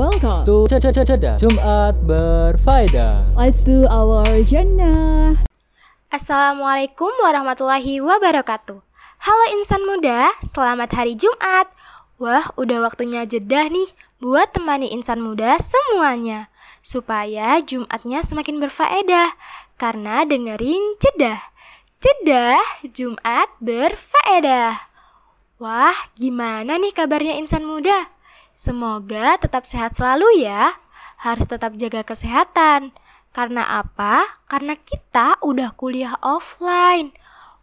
welcome to Ceda Jumat Berfaedah. Let's do our jannah. Assalamualaikum warahmatullahi wabarakatuh. Halo insan muda, selamat hari Jumat. Wah, udah waktunya jeda nih buat temani insan muda semuanya. Supaya Jumatnya semakin berfaedah. Karena dengerin jeda. Jeda Jumat berfaedah. Wah, gimana nih kabarnya insan muda? Semoga tetap sehat selalu ya. Harus tetap jaga kesehatan. Karena apa? Karena kita udah kuliah offline.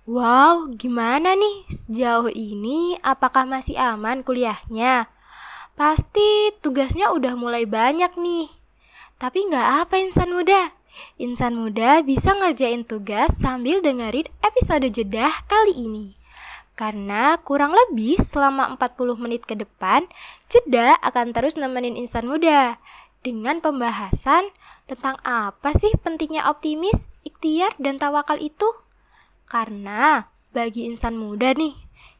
Wow, gimana nih sejauh ini? Apakah masih aman kuliahnya? Pasti tugasnya udah mulai banyak nih. Tapi nggak apa insan muda. Insan muda bisa ngerjain tugas sambil dengerin episode jedah kali ini. Karena kurang lebih selama 40 menit ke depan, jeda akan terus nemenin insan muda dengan pembahasan tentang apa sih pentingnya optimis, ikhtiar, dan tawakal itu. Karena bagi insan muda nih,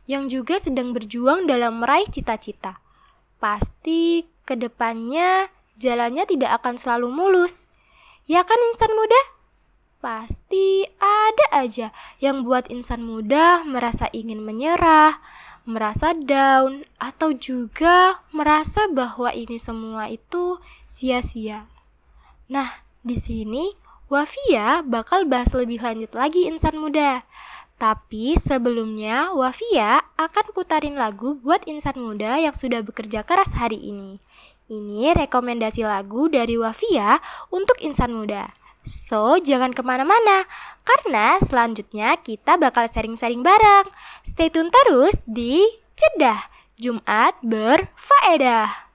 yang juga sedang berjuang dalam meraih cita-cita, pasti ke depannya jalannya tidak akan selalu mulus. Ya kan insan muda? Pasti ada aja yang buat insan muda merasa ingin menyerah, merasa down, atau juga merasa bahwa ini semua itu sia-sia. Nah, di sini Wafia bakal bahas lebih lanjut lagi insan muda. Tapi sebelumnya Wafia akan putarin lagu buat insan muda yang sudah bekerja keras hari ini. Ini rekomendasi lagu dari Wafia untuk insan muda. So, jangan ke mana-mana, karena selanjutnya kita bakal sharing-sharing bareng. Stay tune terus di Cedah Jumat Berfaedah.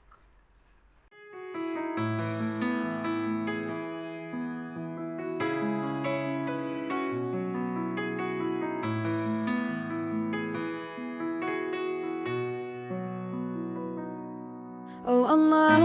Oh Allah,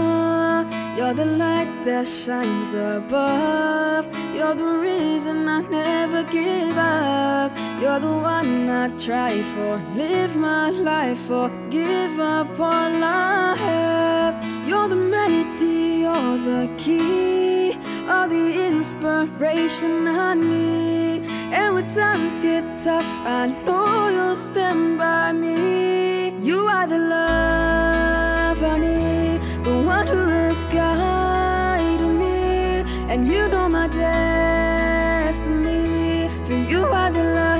you're the light that shines above. You're the reason I never give up. You're the one I try for, live my life for, give up all I have. You're the melody, you're the key, all the inspiration I need. And when times get tough, I know you'll stand by me. You are the love I need, and you know my destiny. For you are the light,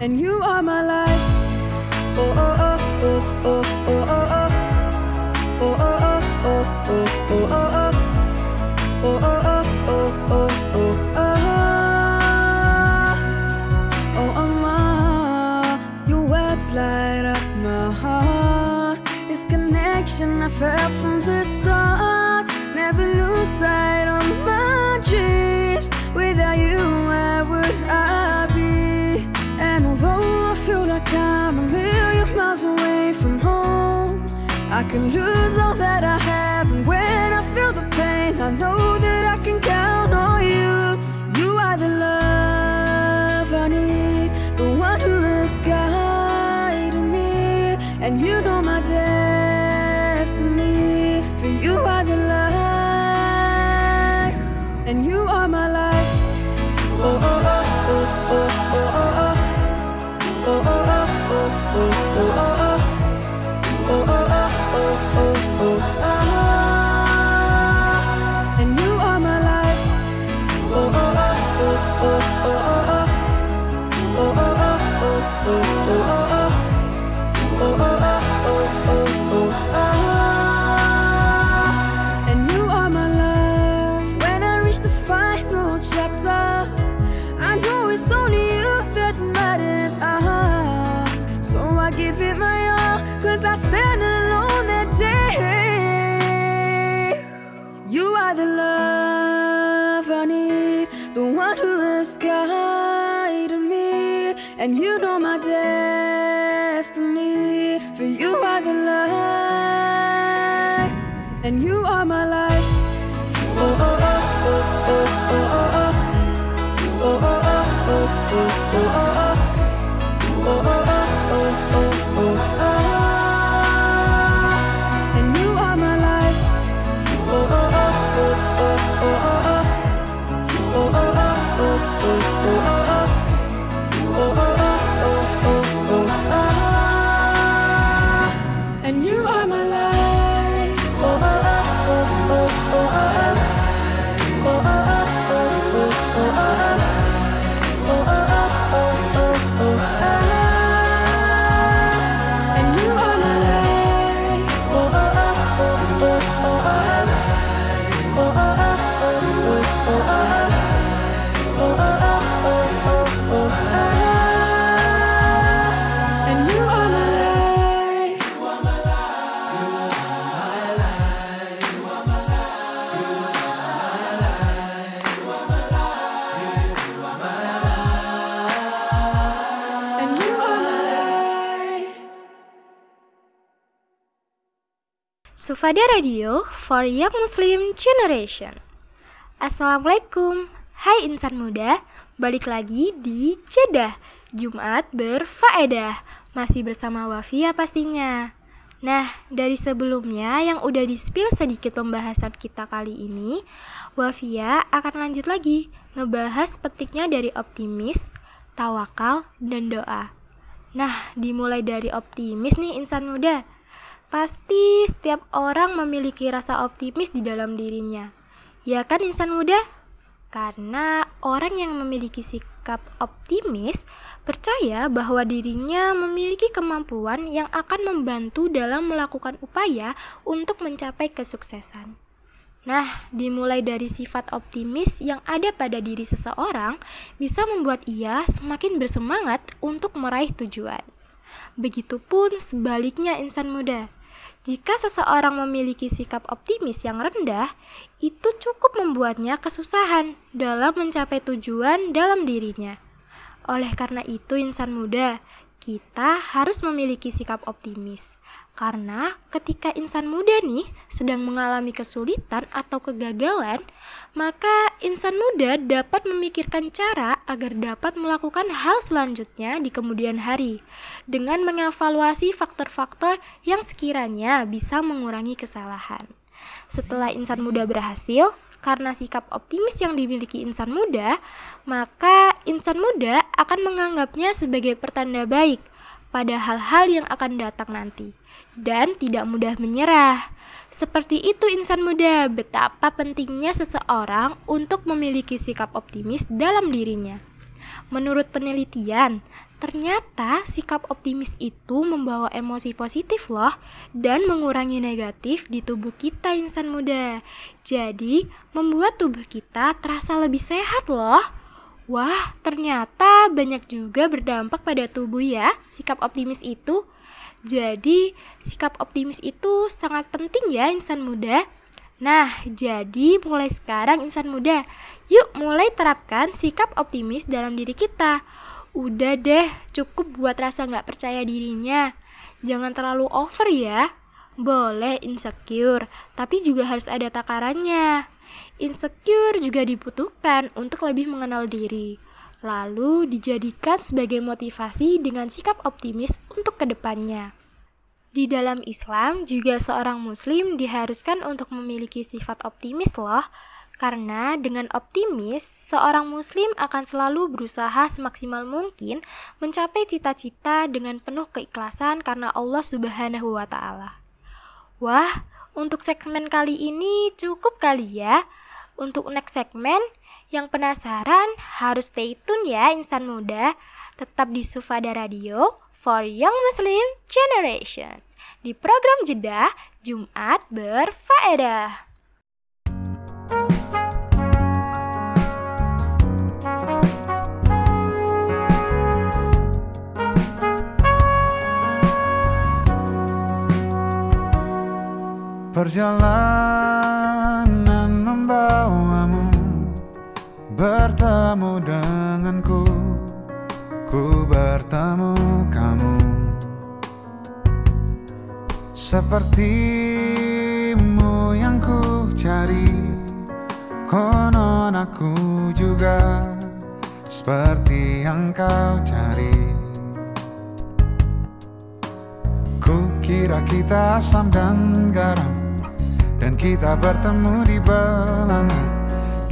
and you are my life. Oh oh oh oh oh can lose all Sufada Radio for Young Muslim Generation. Assalamualaikum, hai insan muda, balik lagi di Jeddah, Jumat berfaedah, masih bersama Wafia pastinya. Nah, dari sebelumnya yang udah di-spill sedikit pembahasan kita kali ini, Wafia akan lanjut lagi ngebahas petiknya dari optimis, tawakal, dan doa. Nah, dimulai dari optimis nih insan muda. Pasti setiap orang memiliki rasa optimis di dalam dirinya. Ya kan insan muda? Karena orang yang memiliki sikap optimis percaya bahwa dirinya memiliki kemampuan yang akan membantu dalam melakukan upaya untuk mencapai kesuksesan. Nah, dimulai dari sifat optimis yang ada pada diri seseorang bisa membuat ia semakin bersemangat untuk meraih tujuan. Begitupun sebaliknya insan muda. Jika seseorang memiliki sikap optimis yang rendah, itu cukup membuatnya kesusahan dalam mencapai tujuan dalam dirinya. Oleh karena itu, insan muda, kita harus memiliki sikap optimis. Karena ketika insan muda nih sedang mengalami kesulitan atau kegagalan, maka insan muda dapat memikirkan cara agar dapat melakukan hal selanjutnya di kemudian hari dengan mengevaluasi faktor-faktor yang sekiranya bisa mengurangi kesalahan. Setelah insan muda berhasil, karena sikap optimis yang dimiliki insan muda, maka insan muda akan menganggapnya sebagai pertanda baik pada hal-hal yang akan datang nanti dan tidak mudah menyerah. Seperti itu insan muda, betapa pentingnya seseorang untuk memiliki sikap optimis dalam dirinya. Menurut penelitian, ternyata sikap optimis itu membawa emosi positif loh dan mengurangi negatif di tubuh kita insan muda. Jadi, membuat tubuh kita terasa lebih sehat loh. Wah, ternyata banyak juga berdampak pada tubuh ya, sikap optimis itu. Jadi, sikap optimis itu sangat penting ya insan muda. Nah, jadi mulai sekarang insan muda, yuk mulai terapkan sikap optimis dalam diri kita. Udah deh, cukup buat rasa nggak percaya dirinya. Jangan terlalu over ya. Boleh insecure, tapi juga harus ada takarannya. Insecure juga dibutuhkan untuk lebih mengenal diri lalu dijadikan sebagai motivasi dengan sikap optimis untuk ke depannya. Di dalam Islam juga seorang muslim diharuskan untuk memiliki sifat optimis loh, karena dengan optimis, seorang muslim akan selalu berusaha semaksimal mungkin mencapai cita-cita dengan penuh keikhlasan karena Allah Subhanahu wa taala. Wah, untuk segmen kali ini cukup kali ya. Untuk next segmen, yang penasaran harus stay tune ya insan muda. Tetap di Sufada Radio for Young Muslim Generation. Di program Jeda Jumat berfaedah. Perjalanan bertemu denganku Ku bertemu kamu. Sepertimu yang ku cari Konon aku juga Seperti yang kau cari. Ku kira kita asam dan garam Dan kita bertemu di belanga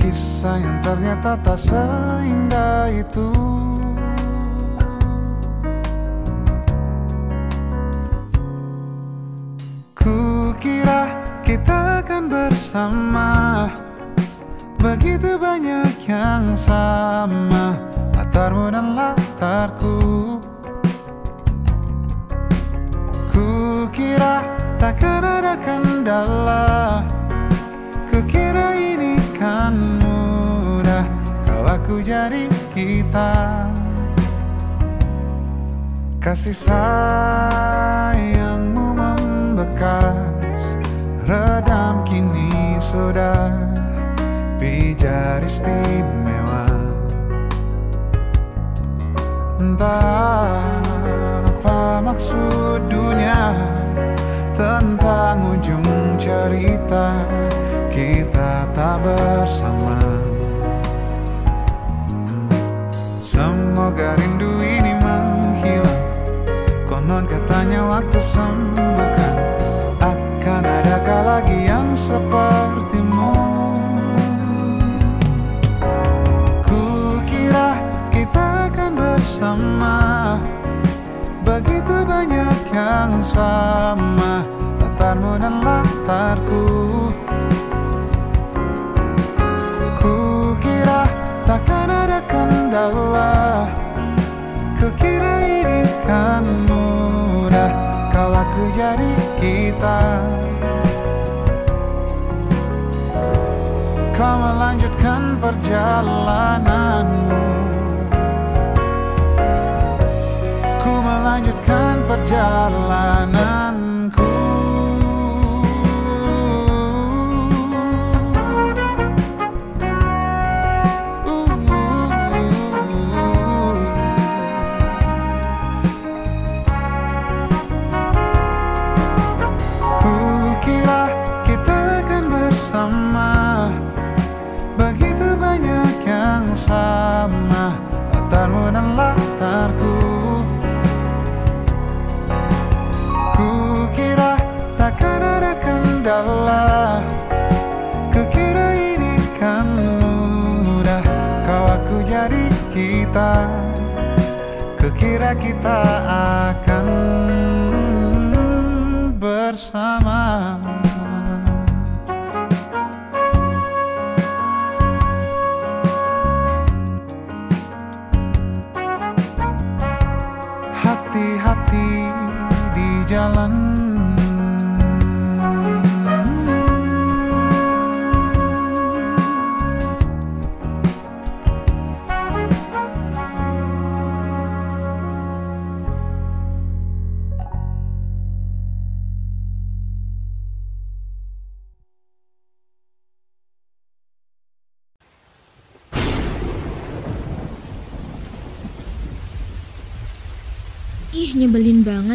Kisah yang ternyata tak seindah itu. Ku kira kita akan bersama. Begitu banyak yang sama Latarmu dan latarku. Ku kira takkan ada kendala. Kukira ini kan mudah Kalau aku jadi kita. Kasih sayangmu membekas Redam kini sudah. Pijar istimewa. Entah apa maksud dunia Tentang ujung bersama. Semoga rindu ini menghilang. Konon katanya waktu sembuhkan. Akan adakah lagi yang sepertimu? Kukira kita akan bersama. Begitu banyak yang sama. Latarmu dan latarku kendala Kukira ini kan mudah Kau aku jadi kita. Kau melanjutkan perjalananmu. Ku melanjutkan perjalananku kendala Kukira ini kan mudah. Kau aku jadi kita Kukira kita akan bersama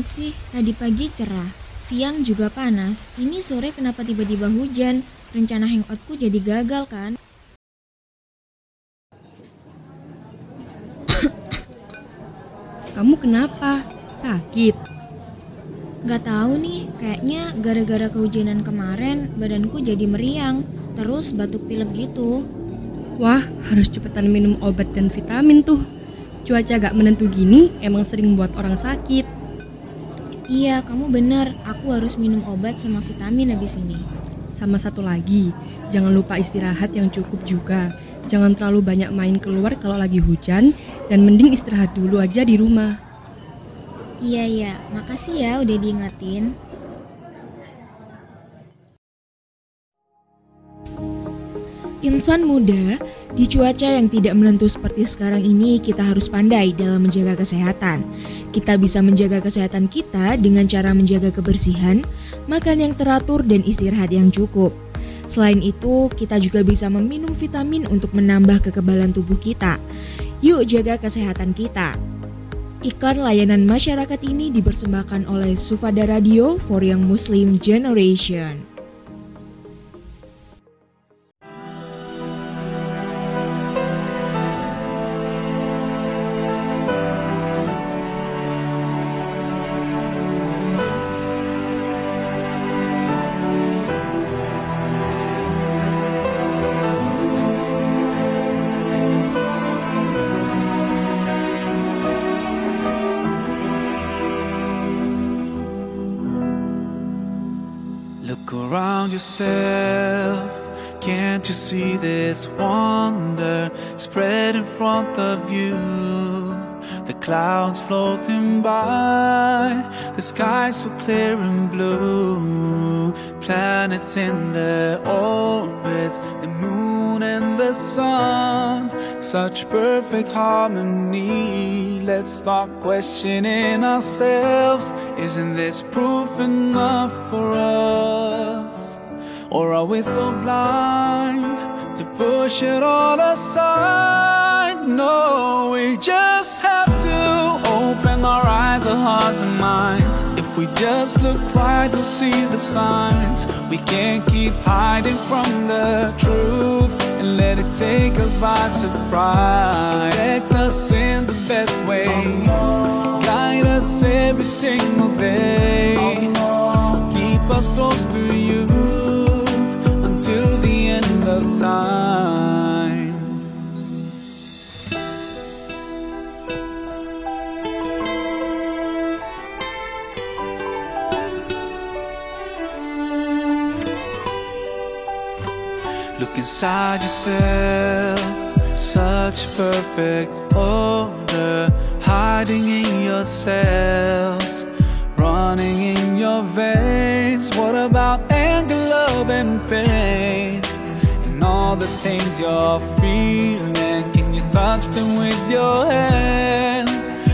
banget sih. Tadi pagi cerah, siang juga panas. Ini sore kenapa tiba-tiba hujan? Rencana hangoutku jadi gagal kan? Kamu kenapa? Sakit? Gak tahu nih, kayaknya gara-gara kehujanan kemarin badanku jadi meriang, terus batuk pilek gitu. Wah, harus cepetan minum obat dan vitamin tuh. Cuaca gak menentu gini emang sering buat orang sakit. Iya, kamu bener. Aku harus minum obat sama vitamin habis ini. Sama satu lagi, jangan lupa istirahat yang cukup juga. Jangan terlalu banyak main keluar kalau lagi hujan dan mending istirahat dulu aja di rumah. Iya, iya. Makasih ya udah diingetin. Insan muda, di cuaca yang tidak menentu seperti sekarang ini, kita harus pandai dalam menjaga kesehatan. Kita bisa menjaga kesehatan kita dengan cara menjaga kebersihan, makan yang teratur, dan istirahat yang cukup. Selain itu, kita juga bisa meminum vitamin untuk menambah kekebalan tubuh kita. Yuk jaga kesehatan kita. Iklan layanan masyarakat ini dipersembahkan oleh Sufada Radio for Young Muslim Generation. Look around yourself. Can't you see this wonder spread in front of you? The clouds floating by, the sky so clear and blue. Planets in their orbits, the moon and the sun. Such perfect harmony. Let's start questioning ourselves. Isn't this proof enough for us? Or are we so blind to push it all aside? No, we just have to open our eyes, our hearts and minds. If we just look right, we'll see the signs. We can't keep hiding from the truth. And let it take us by surprise. Protect us in the best way, guide us every single day. Keep us close to you Inside yourself, such perfect order, hiding in your cells, running in your veins. What about anger, love, and pain? And all the things you're feeling, can you touch them with your hand?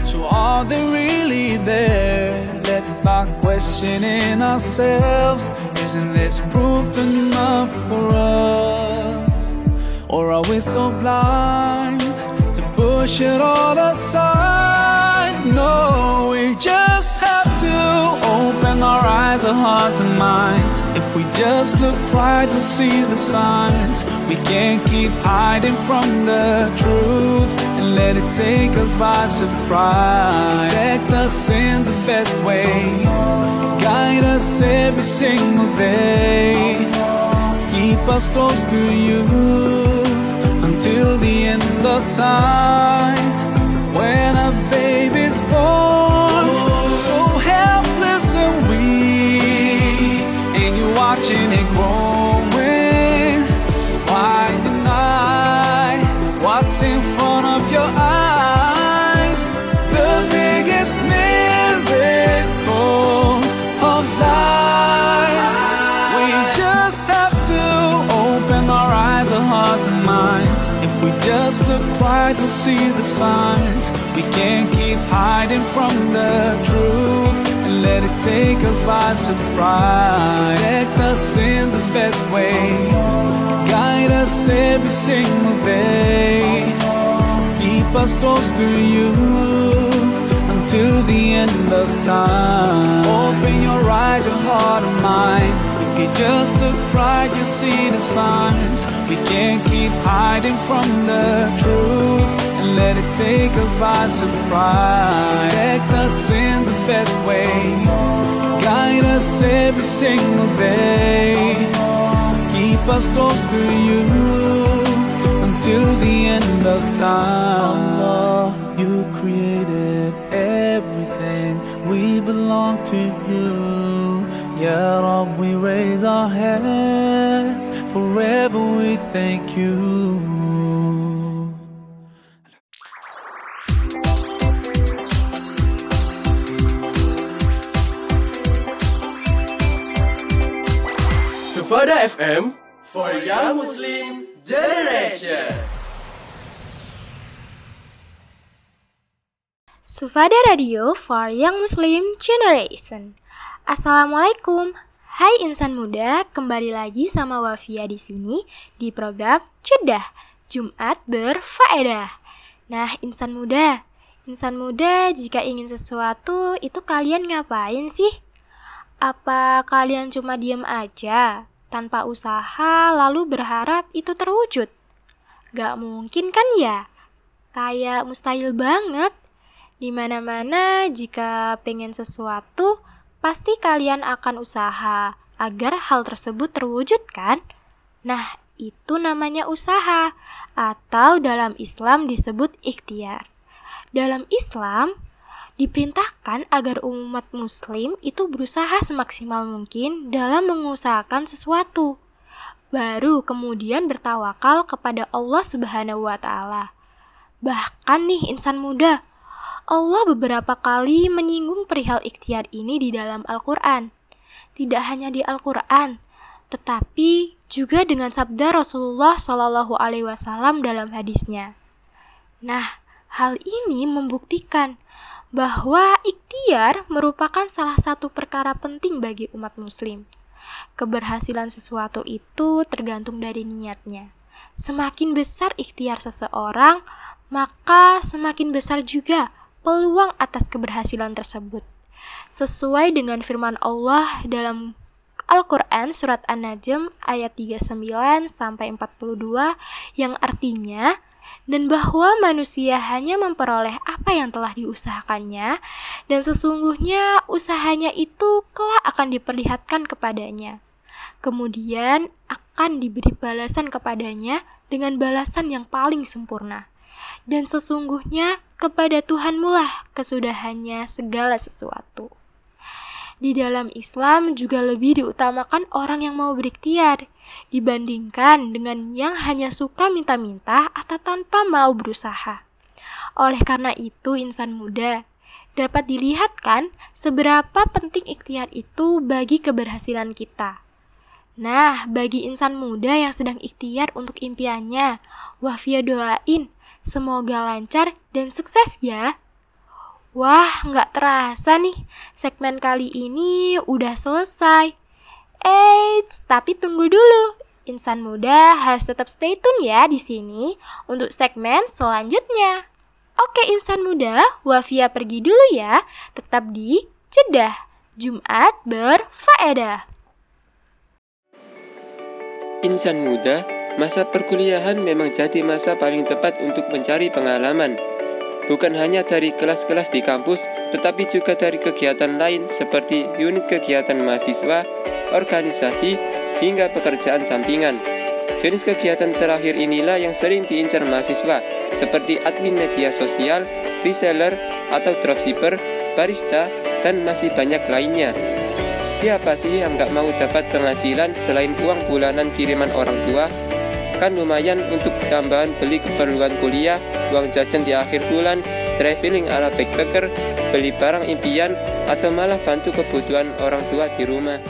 So are they really there? Let's start questioning ourselves. Isn't this proof enough for us? Or are we so blind to push it all aside? No, we just have to open our eyes, our hearts, and minds. If we just look right, we'll see the signs. We can't keep hiding from the truth and let it take us by surprise. Protect us in the best way, guide us every single day. Keep us close to you until the end of time. Look right, we'll see the signs. We can't keep hiding from the truth and let it take us by surprise. Protect us in the best way, guide us every single day. Keep us close to you until the end of time. Open your eyes, and heart, and mind. You just look right, you see the signs. We can't keep hiding from the truth and let it take us by surprise. Protect us in the best way, guide us every single day. Keep us close to you until the end of time. Allah, you created everything. We belong to you. Ya Rab, we raise our hands. Forever we thank you. Sufada FM for Young Muslim Generation. Sufada Radio for Young Muslim Generation. Assalamualaikum. Hai insan muda, kembali lagi sama Wafia di sini di program Cedah Jumat berfaedah. Nah, insan muda, insan muda jika ingin sesuatu itu kalian ngapain sih? Apa kalian cuma diem aja tanpa usaha lalu berharap itu terwujud? Gak mungkin kan ya? Kayak mustahil banget. Di mana-mana jika pengen sesuatu, pasti kalian akan usaha agar hal tersebut terwujud kan? Nah, itu namanya usaha atau dalam Islam disebut ikhtiar. Dalam Islam, diperintahkan agar umat muslim itu berusaha semaksimal mungkin dalam mengusahakan sesuatu. Baru kemudian bertawakal kepada Allah Subhanahu wa taala. Bahkan nih insan muda, Allah beberapa kali menyinggung perihal ikhtiar ini di dalam Al-Qur'an. Tidak hanya di Al-Qur'an, tetapi juga dengan sabda Rasulullah Shallallahu alaihi wasallam dalam hadisnya. Nah, hal ini membuktikan bahwa ikhtiar merupakan salah satu perkara penting bagi umat muslim. Keberhasilan sesuatu itu tergantung dari niatnya. Semakin besar ikhtiar seseorang, maka semakin besar juga peluang atas keberhasilan tersebut. Sesuai dengan firman Allah dalam Al-Quran Surat An-Najm ayat 39 sampai 42 yang artinya dan bahwa manusia hanya memperoleh apa yang telah diusahakannya dan sesungguhnya usahanya itu kelak akan diperlihatkan kepadanya. Kemudian akan diberi balasan kepadanya dengan balasan yang paling sempurna. Dan sesungguhnya kepada Tuhanmu lah kesudahannya segala sesuatu. Di dalam Islam juga lebih diutamakan orang yang mau berikhtiar dibandingkan dengan yang hanya suka minta-minta atau tanpa mau berusaha. Oleh karena itu, insan muda dapat dilihatkan seberapa penting ikhtiar itu bagi keberhasilan kita. Nah, bagi insan muda yang sedang ikhtiar untuk impiannya, Wafia doain semoga lancar dan sukses ya. Wah, nggak terasa nih, segmen kali ini udah selesai. Eits, tapi tunggu dulu. Insan muda harus tetap stay tune ya di sini untuk segmen selanjutnya. Oke insan muda, Wafia pergi dulu ya. Tetap di Cedah, Jumat berfaedah. Insan muda, masa perkuliahan memang jadi masa paling tepat untuk mencari pengalaman bukan hanya dari kelas-kelas di kampus, tetapi juga dari kegiatan lain seperti unit kegiatan mahasiswa, organisasi, hingga pekerjaan sampingan. Jenis kegiatan terakhir inilah yang sering diincar mahasiswa, seperti admin media sosial, reseller, atau dropshipper, barista, dan masih banyak lainnya. Siapa sih yang nggak mau dapat penghasilan selain uang bulanan kiriman orang tua? Kan lumayan untuk tambahan beli keperluan kuliah, uang jajan di akhir bulan, traveling ala backpacker, beli barang impian, atau malah bantu kebutuhan orang tua di rumah.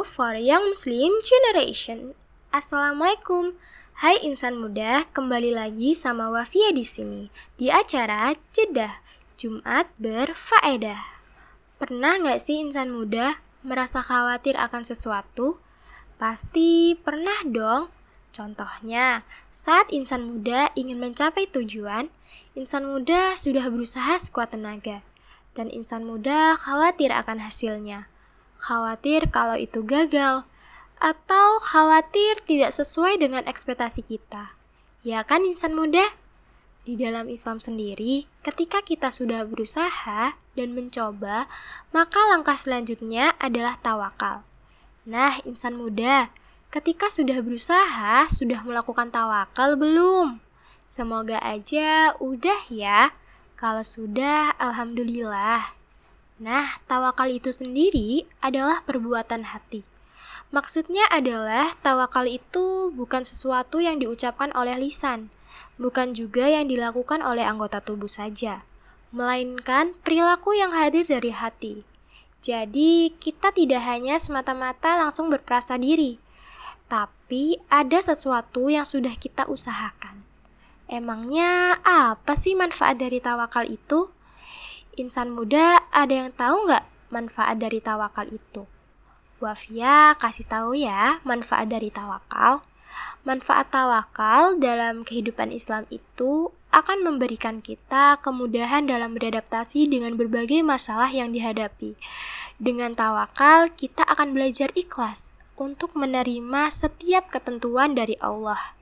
For Young Muslim Generation. Assalamualaikum. Hai insan muda, kembali lagi sama Wafia di sini di acara Jedah Jumat berfaedah. Pernah nggak sih insan muda merasa khawatir akan sesuatu? Pasti pernah dong. Contohnya, saat insan muda ingin mencapai tujuan, insan muda sudah berusaha sekuat tenaga, dan insan muda khawatir akan hasilnya. Khawatir kalau itu gagal, atau khawatir tidak sesuai dengan ekspektasi kita. Ya kan insan muda? Di dalam Islam sendiri, ketika kita sudah berusaha dan mencoba, maka langkah selanjutnya adalah tawakal. Nah, insan muda, ketika sudah berusaha, sudah melakukan tawakal belum? Semoga aja udah ya. Kalau sudah, alhamdulillah. Nah, tawakal itu sendiri adalah perbuatan hati. Maksudnya adalah tawakal itu bukan sesuatu yang diucapkan oleh lisan, bukan juga yang dilakukan oleh anggota tubuh saja, melainkan perilaku yang hadir dari hati. Jadi, kita tidak hanya semata-mata langsung berperasa diri, tapi ada sesuatu yang sudah kita usahakan. Emangnya apa sih manfaat dari tawakal itu? Insan muda ada yang tahu nggak manfaat dari tawakal itu? Wafia kasih tahu ya manfaat dari tawakal. Manfaat tawakal dalam kehidupan Islam itu akan memberikan kita kemudahan dalam beradaptasi dengan berbagai masalah yang dihadapi. Dengan tawakal, kita akan belajar ikhlas untuk menerima setiap ketentuan dari Allah.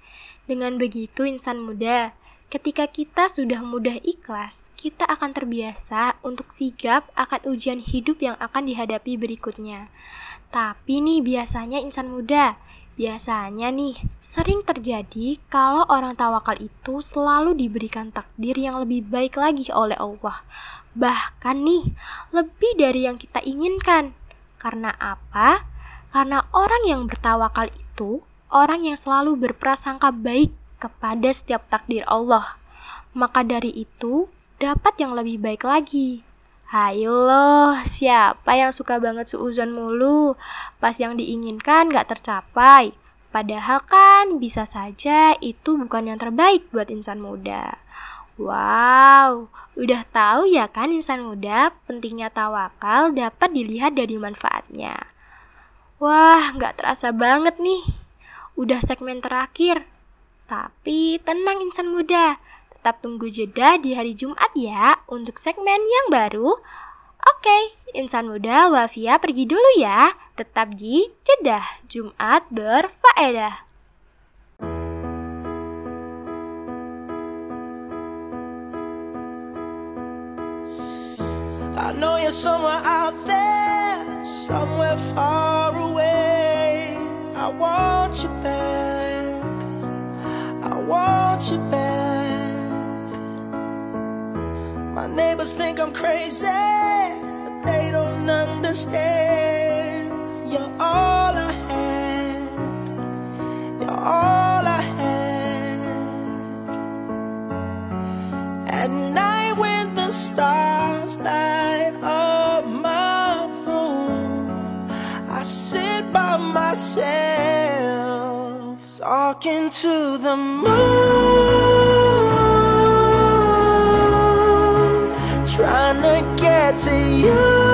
Dengan begitu, insan muda, ketika kita sudah mudah ikhlas, kita akan terbiasa untuk sigap akan ujian hidup yang akan dihadapi berikutnya. Tapi nih biasanya insan muda, biasanya nih sering terjadi kalau orang tawakal itu selalu diberikan takdir yang lebih baik lagi oleh Allah. Bahkan nih, lebih dari yang kita inginkan. Karena apa? Karena orang yang bertawakal itu orang yang selalu berprasangka baik kepada setiap takdir Allah. Maka dari itu, dapat yang lebih baik lagi. Hayo loh, siapa yang suka banget seuzon mulu? Pas yang diinginkan gak tercapai. Padahal kan bisa saja itu bukan yang terbaik buat insan muda. Wow, udah tahu ya kan insan muda pentingnya tawakal dapat dilihat dari manfaatnya. Wah, gak terasa banget nih. Udah segmen terakhir. Tapi tenang insan muda, Tetap tunggu jeda di hari Jumat ya untuk segmen yang baru. Oke, insan muda Wafia pergi dulu ya. Tetap di jeda Jumat berfaedah. I know you're somewhere out there, somewhere far away. Want you back. My neighbors think I'm crazy, but they don't understand. You're all I had. You're all talking to the moon. trying to get to you.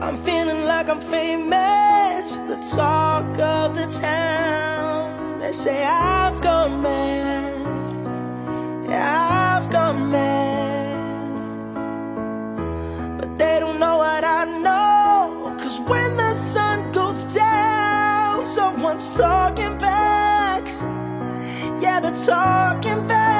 I'm feeling like I'm famous, the talk of the town. They say I've gone mad, yeah, I've gone mad. But they don't know what I know, cause when the sun goes down, someone's talking back. Yeah, they're talking back.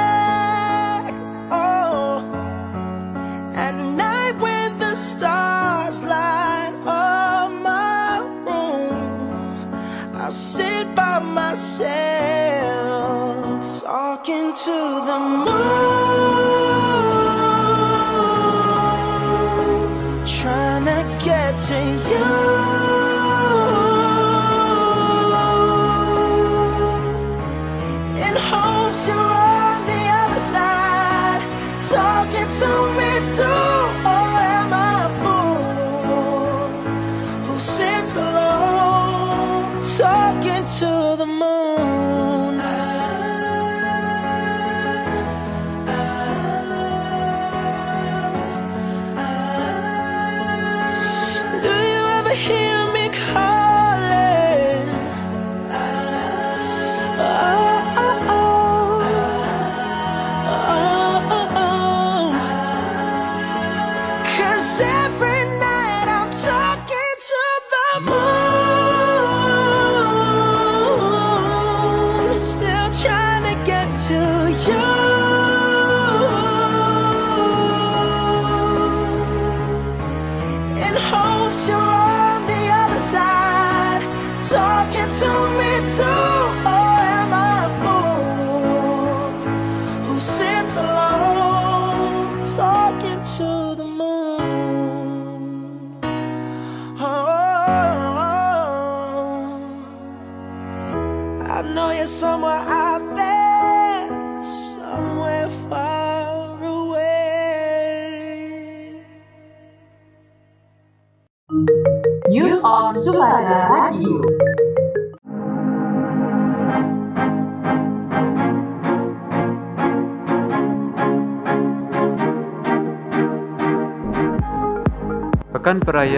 To the moon,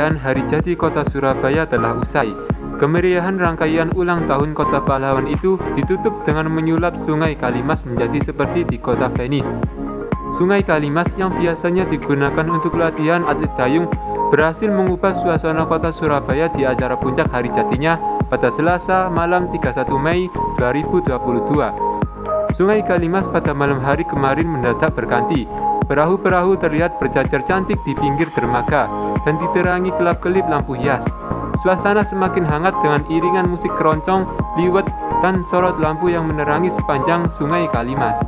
Perayaan Hari Jadi Kota Surabaya telah usai. Kemeriahan rangkaian ulang tahun Kota Pahlawan itu ditutup dengan menyulap Sungai Kalimas menjadi seperti di Kota Venice. Sungai Kalimas yang biasanya digunakan untuk latihan atlet dayung berhasil mengubah suasana kota Surabaya di acara puncak Hari Jatinya pada Selasa malam 31 Mei 2022. Sungai Kalimas pada malam hari kemarin mendadak berganti. Perahu-perahu terlihat berjajar cantik di pinggir dermaga dan diterangi kelap-kelip lampu hias. Suasana semakin hangat dengan iringan musik keroncong, liwet, dan sorot lampu yang menerangi sepanjang Sungai Kalimas.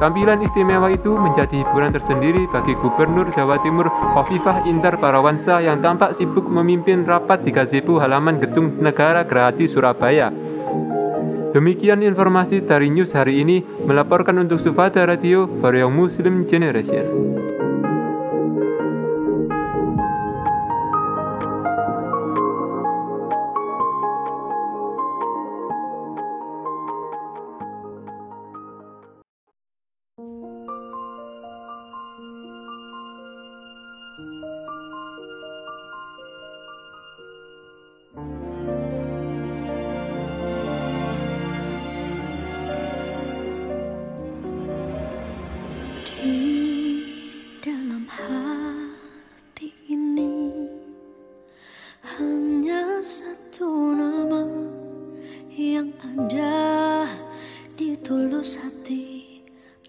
Tampilan istimewa itu menjadi hiburan tersendiri bagi Gubernur Jawa Timur Hovifah Indar Parawansa yang tampak sibuk memimpin rapat di gazebo halaman Gedung Negara Gerahadi Surabaya. Demikian informasi dari news hari ini melaporkan untuk Sufada Radio for Young Muslim Generation.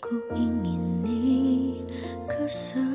Ku ingini kesetiaan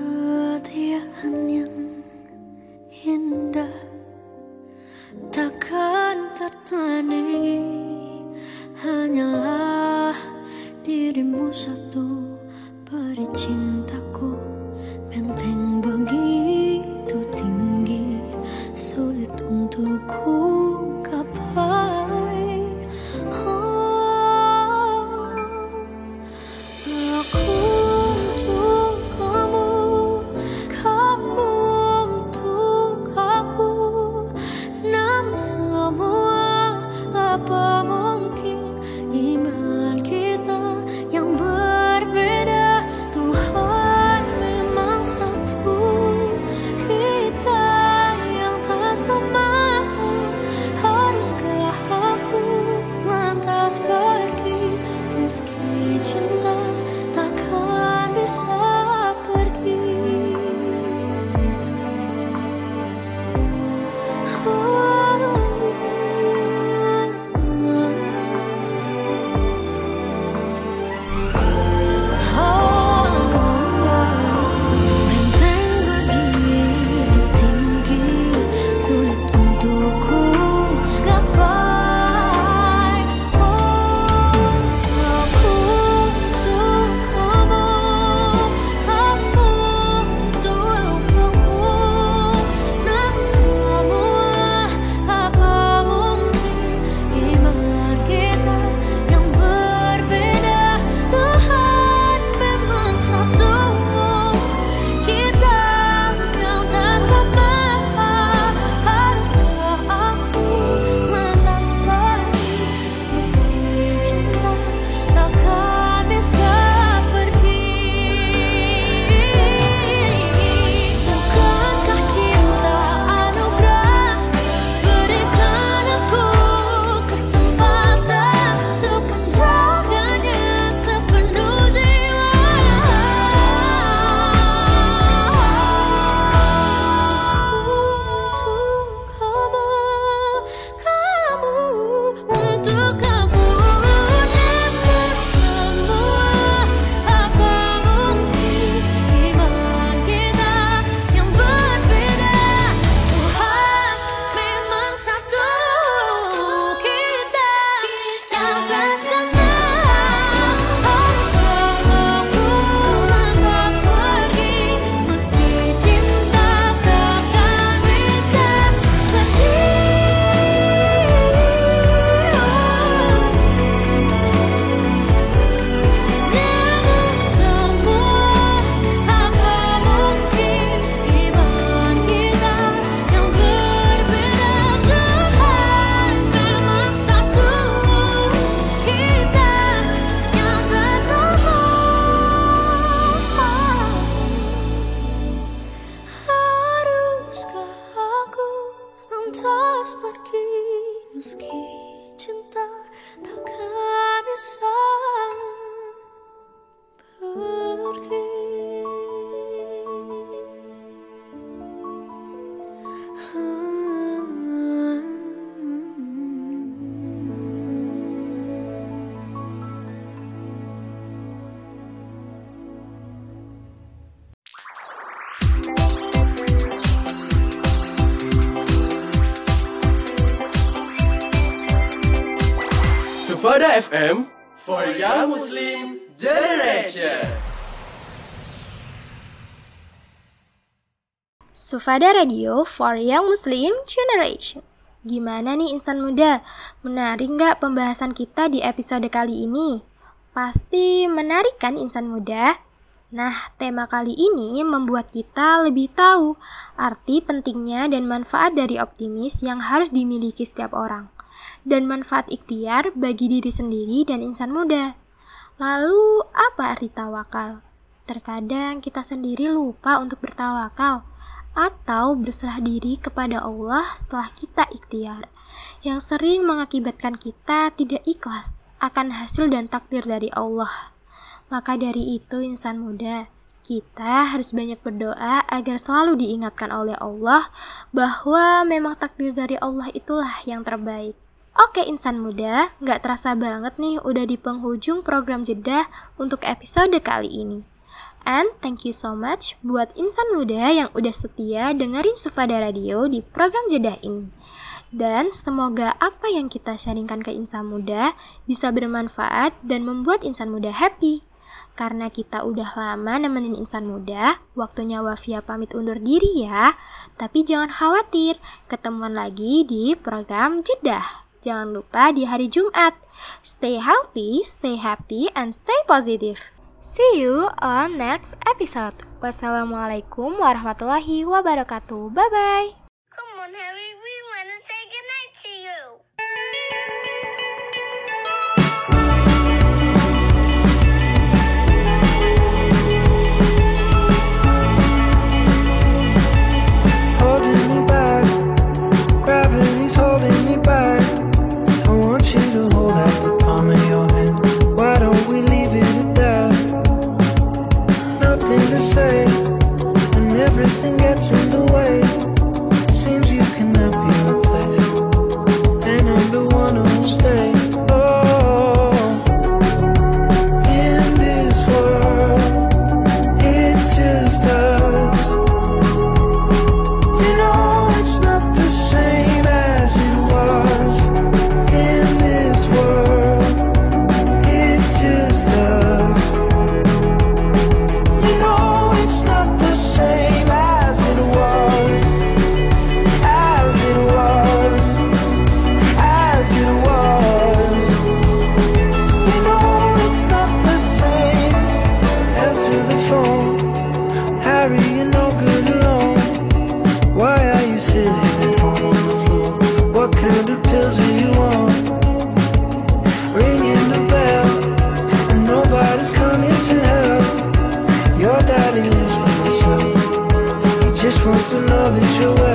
Sufada Radio for Young Muslim Generation. Gimana nih insan muda? Menarik nggak pembahasan kita di episode kali ini? Pasti menarik kan insan muda? Nah, tema kali ini membuat kita lebih tahu arti pentingnya dan manfaat dari optimis yang harus dimiliki setiap orang, dan manfaat ikhtiar bagi diri sendiri dan insan muda. Lalu, apa arti tawakal? Terkadang kita sendiri lupa untuk bertawakal atau berserah diri kepada Allah setelah kita ikhtiar, yang sering mengakibatkan kita tidak ikhlas akan hasil dan takdir dari Allah. Maka dari itu insan muda, kita harus banyak berdoa agar selalu diingatkan oleh Allah bahwa memang takdir dari Allah itulah yang terbaik. Oke insan muda, nggak terasa banget nih udah di penghujung program jeda untuk episode kali ini. And thank you so much buat insan muda yang udah setia dengerin Sufada Radio di program jeda ini. Dan semoga apa yang kita sharingkan ke insan muda bisa bermanfaat dan membuat insan muda happy. Karena kita udah lama nemenin insan muda, waktunya Wafia pamit undur diri ya. Tapi jangan khawatir, ketemuan lagi di program Jedah. Jangan lupa di hari Jumat. Stay healthy, stay happy, and stay positive. See you on next episode. Wassalamualaikum warahmatullahi wabarakatuh. Bye bye. close to know that you're